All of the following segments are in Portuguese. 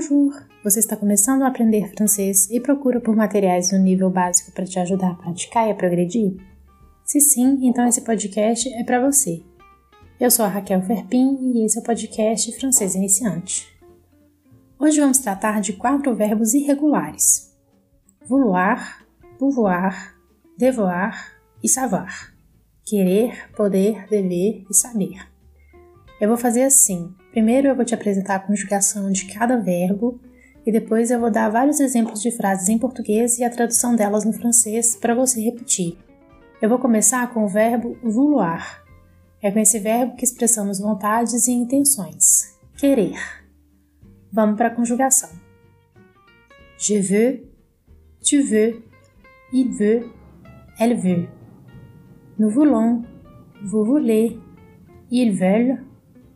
Bonjour! Você está começando a aprender francês e procura por materiais no nível básico para te ajudar a praticar e a progredir? Se sim, então esse podcast é para você. Eu sou a Raquel Ferpin e esse é o podcast Francês Iniciante. Hoje vamos tratar de quatro verbos irregulares: vouloir, pouvoir, devoir e savoir. Querer, poder, dever e saber. Eu vou fazer assim: primeiro eu vou te apresentar a conjugação de cada verbo e depois eu vou dar vários exemplos de frases em português e a tradução delas no francês para você repetir. Eu vou começar com o verbo vouloir. É com esse verbo que expressamos vontades e intenções. Querer. Vamos para a conjugação. Je veux, tu veux, il veut, elle veut. Nous voulons, vous voulez, ils veulent,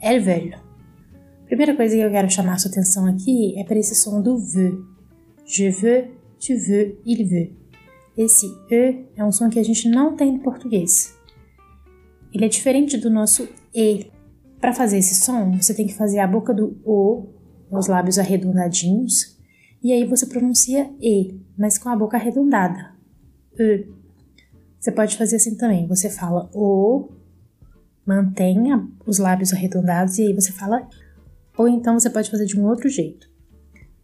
elles veulent. Primeira coisa que eu quero chamar sua atenção aqui é para esse som do V. Je veux, tu veux, il veut. Esse E é um som que a gente não tem no português. Ele é diferente do nosso E. Para fazer esse som, você tem que fazer a boca do O, os lábios arredondadinhos, e aí você pronuncia E, mas com a boca arredondada. E. Você pode fazer assim também. Você fala O, mantenha os lábios arredondados e aí você fala ou então você pode fazer de um outro jeito.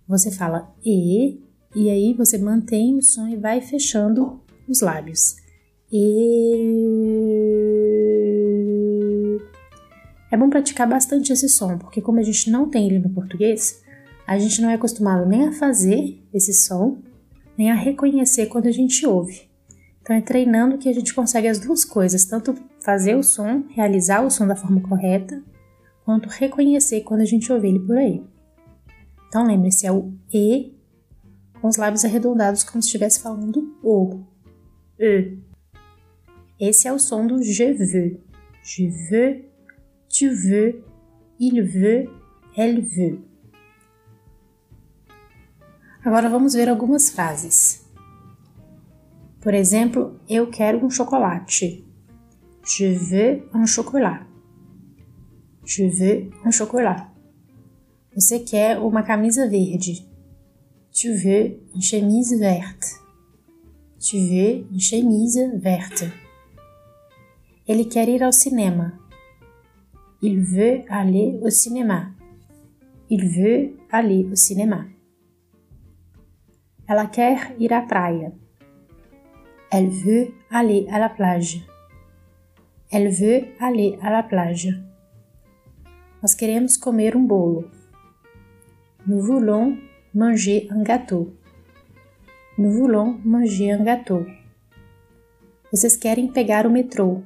Você fala E, e aí você mantém o som e vai fechando os lábios. E. É bom praticar bastante esse som, porque como a gente não tem ele no português, a gente não é acostumado nem a fazer esse som, nem a reconhecer quando a gente ouve. Então é treinando que a gente consegue as duas coisas, tanto fazer o som, realizar o som da forma correta, quanto reconhecer quando a gente ouve ele por aí. Então lembre-se, é o E com os lábios arredondados como se estivesse falando O. E. Esse é o som do je veux. Je veux, tu veux, il veut, elle veut. Agora vamos ver algumas frases. Por exemplo, eu quero um chocolate. Je veux un chocolat. Je veux un chocolat. Você quer uma camisa verde. Tu veux une chemise verte. Tu veux une chemise verte. Ele quer ir ao cinema. Il veut aller au cinéma. Il veut aller au cinéma. Ela quer ir à praia. Elle veut aller à la plage. Elle veut aller à la plage. Nós queremos comer um bolo. Nous voulons manger un gâteau. Nous voulons manger un gâteau. Vocês querem pegar o metrô.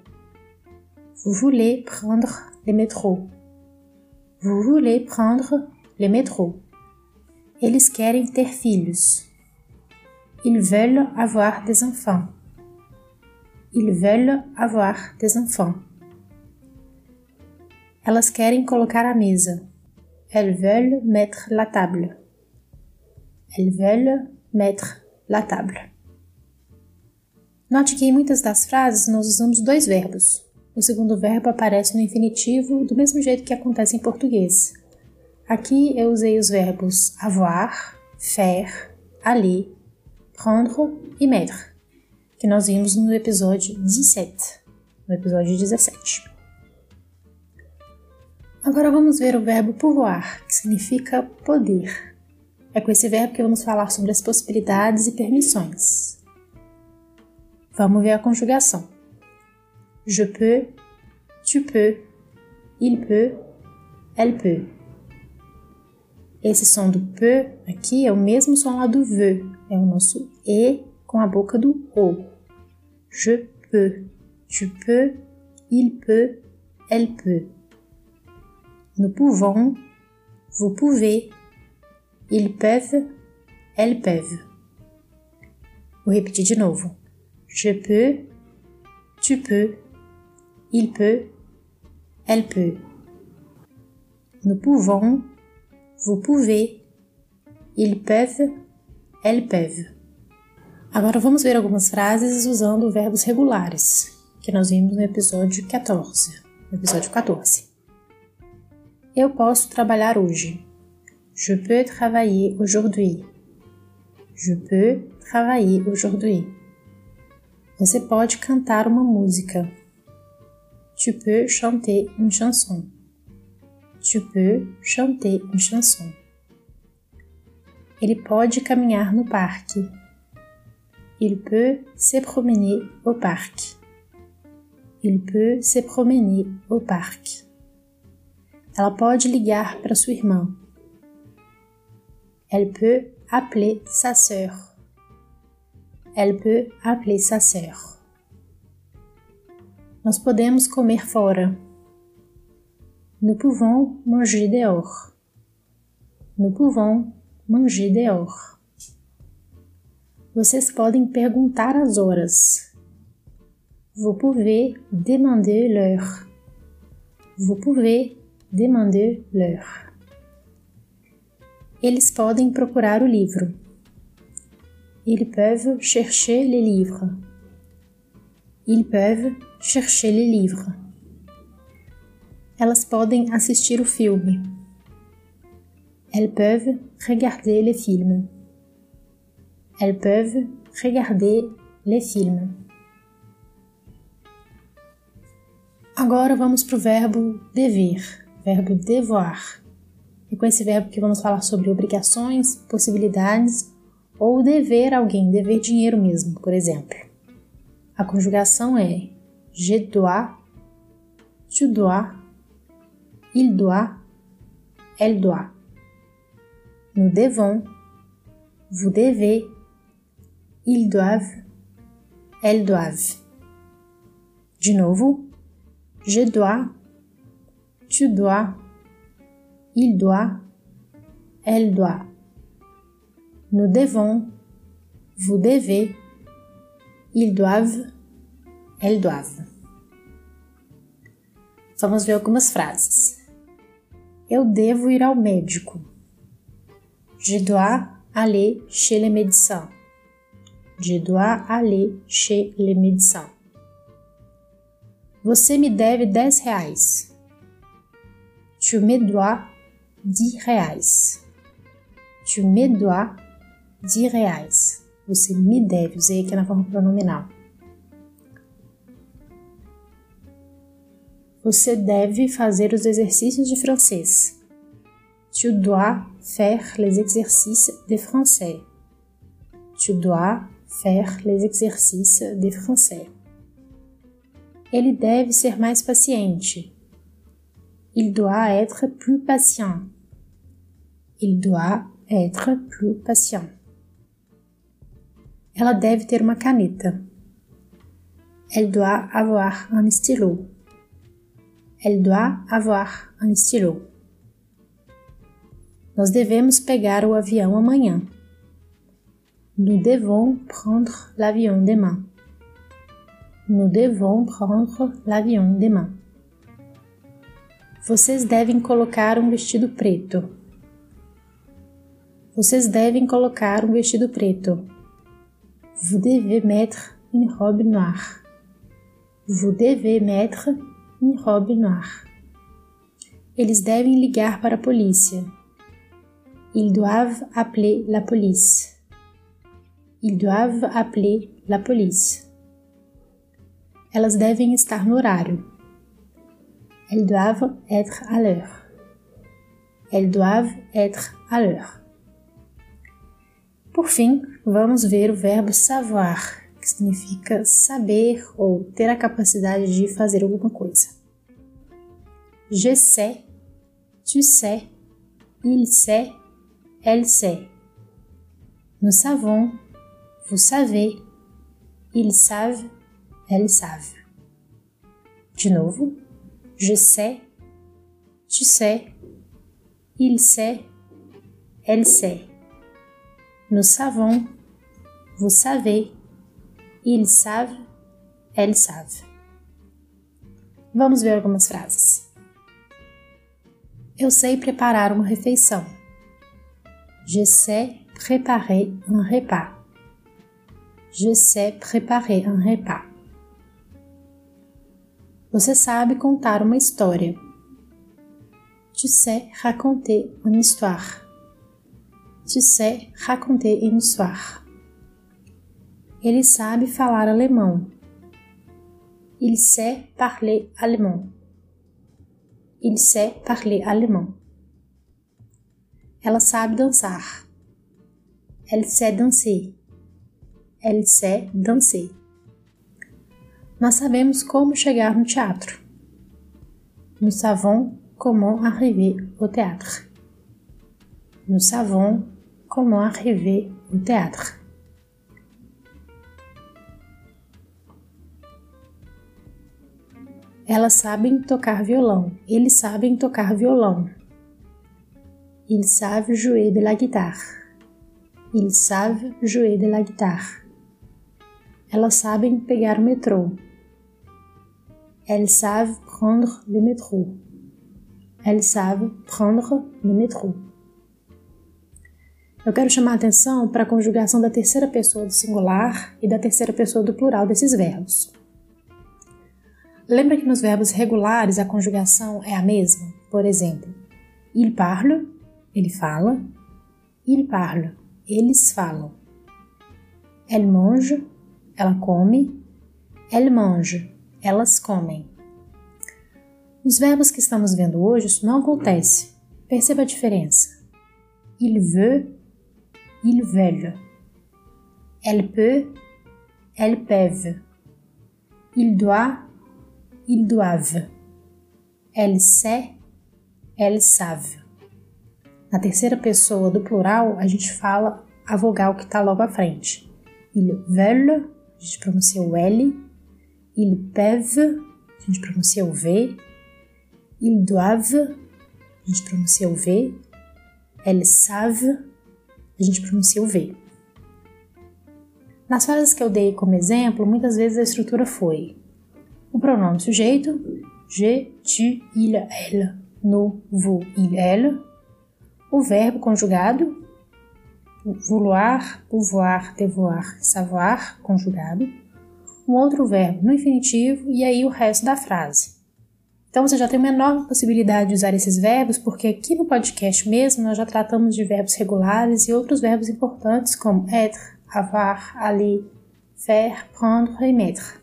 Vous voulez prendre le métro. Vous voulez prendre le métro. Eles querem ter filhos. Ils veulent avoir des enfants. Ils veulent avoir des enfants. Elas querem colocar a mesa. Elles veulent mettre la table. Elles veulent mettre la table. Note que em muitas das frases nós usamos dois verbos. O segundo verbo aparece no infinitivo do mesmo jeito que acontece em português. Aqui eu usei os verbos avoir, faire, aller, prendre e mettre, que nós vimos no episódio 17, no episódio 17. Agora vamos ver o verbo pouvoir, que significa poder. É com esse verbo que vamos falar sobre as possibilidades e permissões. Vamos ver a conjugação. Je peux, tu peux, il peut, elle peut. Esse som do peut aqui é o mesmo som lá do veut, é o nosso E com a boca do O. Je peux, tu peux, il peut, elle peut. Nous pouvons, vous pouvez, ils peuvent, elles peuvent. Vou repetir de novo. Je peux, tu peux, il peut, elle peut. Nous pouvons, vous pouvez, ils peuvent, elles peuvent. Agora vamos ver algumas frases usando verbos regulares, que nós vimos no episódio 14. No episódio 14. Eu posso trabalhar hoje. Je peux travailler aujourd'hui. Je peux travailler aujourd'hui. Você pode cantar uma música. Tu peux chanter une chanson. Tu peux chanter une chanson. Ele pode caminhar no parque. Il peut se promener au parc. Il peut se promener au parc. Ela pode ligar para sua irmã. Elle peut appeler sa sœur. Elle peut appeler sa sœur. Nós podemos comer fora. Nous pouvons manger dehors. Nous pouvons manger dehors. Vocês podem perguntar as horas. Vous pouvez demander l'heure. Vous pouvez demander l'heure. Eles podem procurar o livro. Ils peuvent chercher les livres. Ils peuvent chercher les livres. Elas podem assistir o filme. Elles peuvent regarder les films. Elles peuvent regarder. Agora vamos para o verbo dever, verbo devoir. É com esse verbo que vamos falar sobre obrigações, possibilidades ou dever alguém, dever dinheiro mesmo, por exemplo. A conjugação é je dois, tu dois, il doit, elle doit. Nous devons, vous devez, ils doivent, elles doivent. De novo, je dois, tu dois, il doit, elle doit. Nous devons, vous devez, ils doivent, elles doivent. Vamos ver algumas frases. Eu devo ir ao médico. Je dois aller chez le médecin. Je dois aller chez le médecin. Você me deve 10 reais. Tu me dois 10 reais. Tu me dois 10 reais. Você me deve, usei aqui na forma pronominal. Você deve fazer os exercícios de francês. Tu dois faire les exercices de français. Tu dois faire les exercices de français. Ele deve ser mais paciente. Il doit être plus patient. Il doit être plus patient. Ela deve ter uma caneta. Elle doit avoir un stylo. Elle doit avoir un stylo. Nós devemos pegar o avião. Nous devons prendre l'avion demain. Nous devons prendre l'avion demain. Vocês devem colocar um vestido preto. Vocês devem colocar um vestido preto. Vous devez mettre une robe noire. Vous devez mettre une robe noire. Eles devem ligar para a polícia. Ils doivent appeler la police. Ils doivent appeler la police. Elas devem estar no horário. Elles doivent être à l'heure. Elles doivent être à l'heure. Por fim, vamos ver o verbo savoir, que significa saber ou ter a capacidade de fazer alguma coisa. Je sais, tu sais, il sait, elle sait. Nous savons, vous savez, ils savent, elles savent. De novo, je sais, tu sais, il sait, elle sait. Nous savons, vous savez, ils savent, elles savent. Vamos ver algumas frases. Eu sei preparar uma refeição. Je sais préparer un repas. Je sais préparer un repas. Você sabe contar uma história. Tu sais raconter une histoire. Tu sais raconter une histoire. Ele sabe falar alemão. Il sait parler allemand. Il sait parler allemand. Ela sabe dançar. Elle sait danser. Elle sait danser. Nós sabemos como chegar no teatro. Nous savons comment arriver au théâtre. Nous savons comment arriver au théâtre. Elas sabem tocar violão. Eles sabem tocar violão. Ils savent jouer de la guitare. Ils savent jouer de la guitare. Elas sabem pegar o metrô. Elles savent prendre le métro. Elles savent prendre le métro. Eu quero chamar a atenção para a conjugação da terceira pessoa do singular e da terceira pessoa do plural desses verbos. Lembra que nos verbos regulares a conjugação é a mesma? Por exemplo, il parle, ele fala. Il parle, eles falam. Elle mange, ela come. Elle mange, elas comem. Nos verbos que estamos vendo hoje, isso não acontece. Perceba a diferença. Il veut, ils veulent. Elle peut, elles peuvent. Il doit, ils doivent. Elle sait, elles savent. Na terceira pessoa do plural, a gente fala a vogal que está logo à frente. Ils veulent, a gente pronuncia o L. Ils peuvent, a gente pronuncia o V. Ils doivent, a gente pronuncia o V. Elles savent, a gente pronuncia o V. Nas frases que eu dei como exemplo, muitas vezes a estrutura foi o pronome sujeito, je, tu, il, elle, nous, vous, il, elle, o verbo conjugado, vouloir, pouvoir, devoir, savoir, conjugado, um outro verbo no infinitivo e aí o resto da frase. Então você já tem uma enorme possibilidade de usar esses verbos, porque aqui no podcast mesmo nós já tratamos de verbos regulares e outros verbos importantes como être, avoir, aller, faire, prendre e mettre.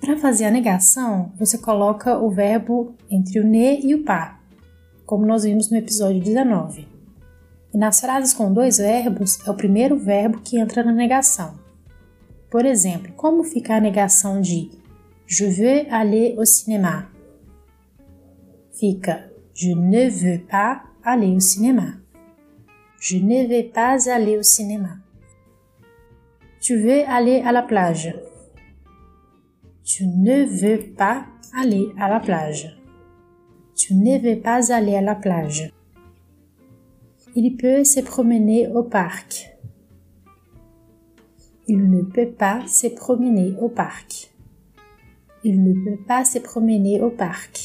Para fazer a negação, você coloca o verbo entre o ne e o pa, como nós vimos no episódio 19. E nas frases com dois verbos, é o primeiro verbo que entra na negação. Por exemplo, como fica a negação de je veux aller au cinéma? Fica je ne veux pas aller au cinéma. Je ne vais pas aller au cinéma. Tu veux aller à la plage? Tu ne veux pas aller à la plage. Tu ne veux pas aller à la plage. Il peut se promener au parc. Il ne peut pas se promener au parc. Il ne peut pas se promener au parc.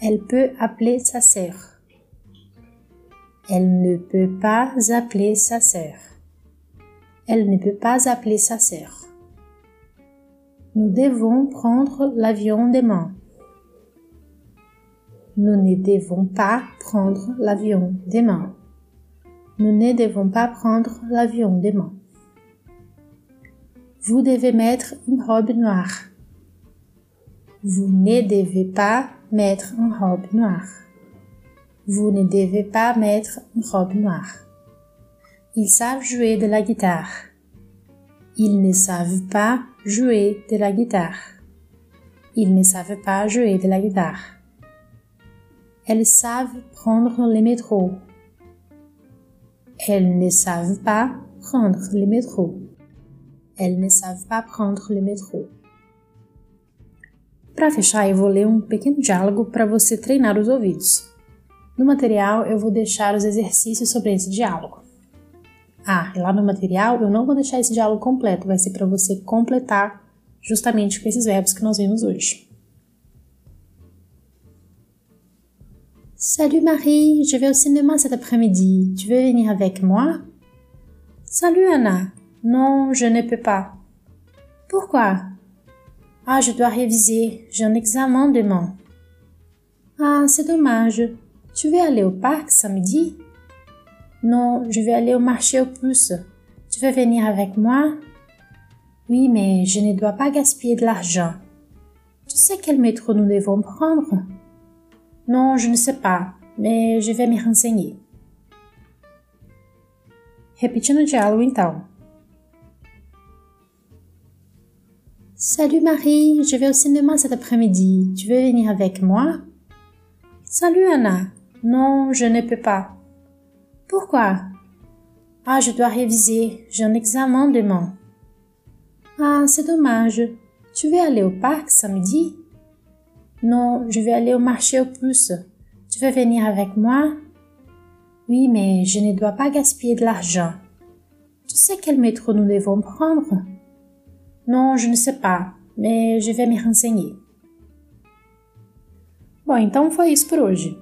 Elle peut appeler sa sœur. Elle ne peut pas appeler sa sœur. Elle ne peut pas appeler sa sœur. Nous devons prendre l'avion demain. Nous ne devons pas prendre l'avion demain. Nous ne devons pas prendre l'avion demain. Vous devez mettre une robe noire. Vous ne devez pas mettre une robe noire. Vous ne devez pas mettre une robe noire. Ils savent jouer de la guitare. Ils ne savent pas jouer de la guitare. Ils ne savent pas jouer de la guitare. Elles savent prendre le métro. Elles ne savent pas prendre le métro. Elles ne savent pas prendre le métro. Para fechar, eu vou ler um pequeno diálogo para você treinar os ouvidos. No material, eu vou deixar os exercícios sobre esse diálogo. Ah, e lá no material eu não vou deixar esse diálogo completo, vai ser para você completar justamente com esses verbos que nós vimos hoje. Salut Marie, je vais au cinéma cet après-midi. Tu veux venir avec moi? Salut Anna. Non, je ne peux pas. Pourquoi? Ah, je dois réviser. J'ai un examen demain. Ah, c'est dommage. Tu veux aller au parc samedi? Non, je vais aller au marché aux puces. Tu veux venir avec moi? Oui, mais je ne dois pas gaspiller de l'argent. Tu sais quel métro nous devons prendre? Non, je ne sais pas, mais je vais m'y renseigner. Repetindo o diálogo então. Salut Marie, je vais au cinéma cet après-midi. Tu veux venir avec moi? Salut Anna. Non, je ne peux pas. Pourquoi? Ah, je dois réviser. J'ai un examen demain. Ah, c'est dommage. Tu veux aller au parc samedi? Non, je vais aller au marché aux puces. Tu veux venir avec moi? Oui, mais je ne dois pas gaspiller de l'argent. Tu sais quel métro nous devons prendre? Non, je ne sais pas, mais je vais me renseigner. Bom, então foi isso por hoje.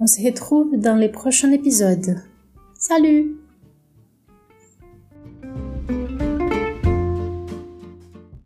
On se retrouve dans les prochains épisodes. Salut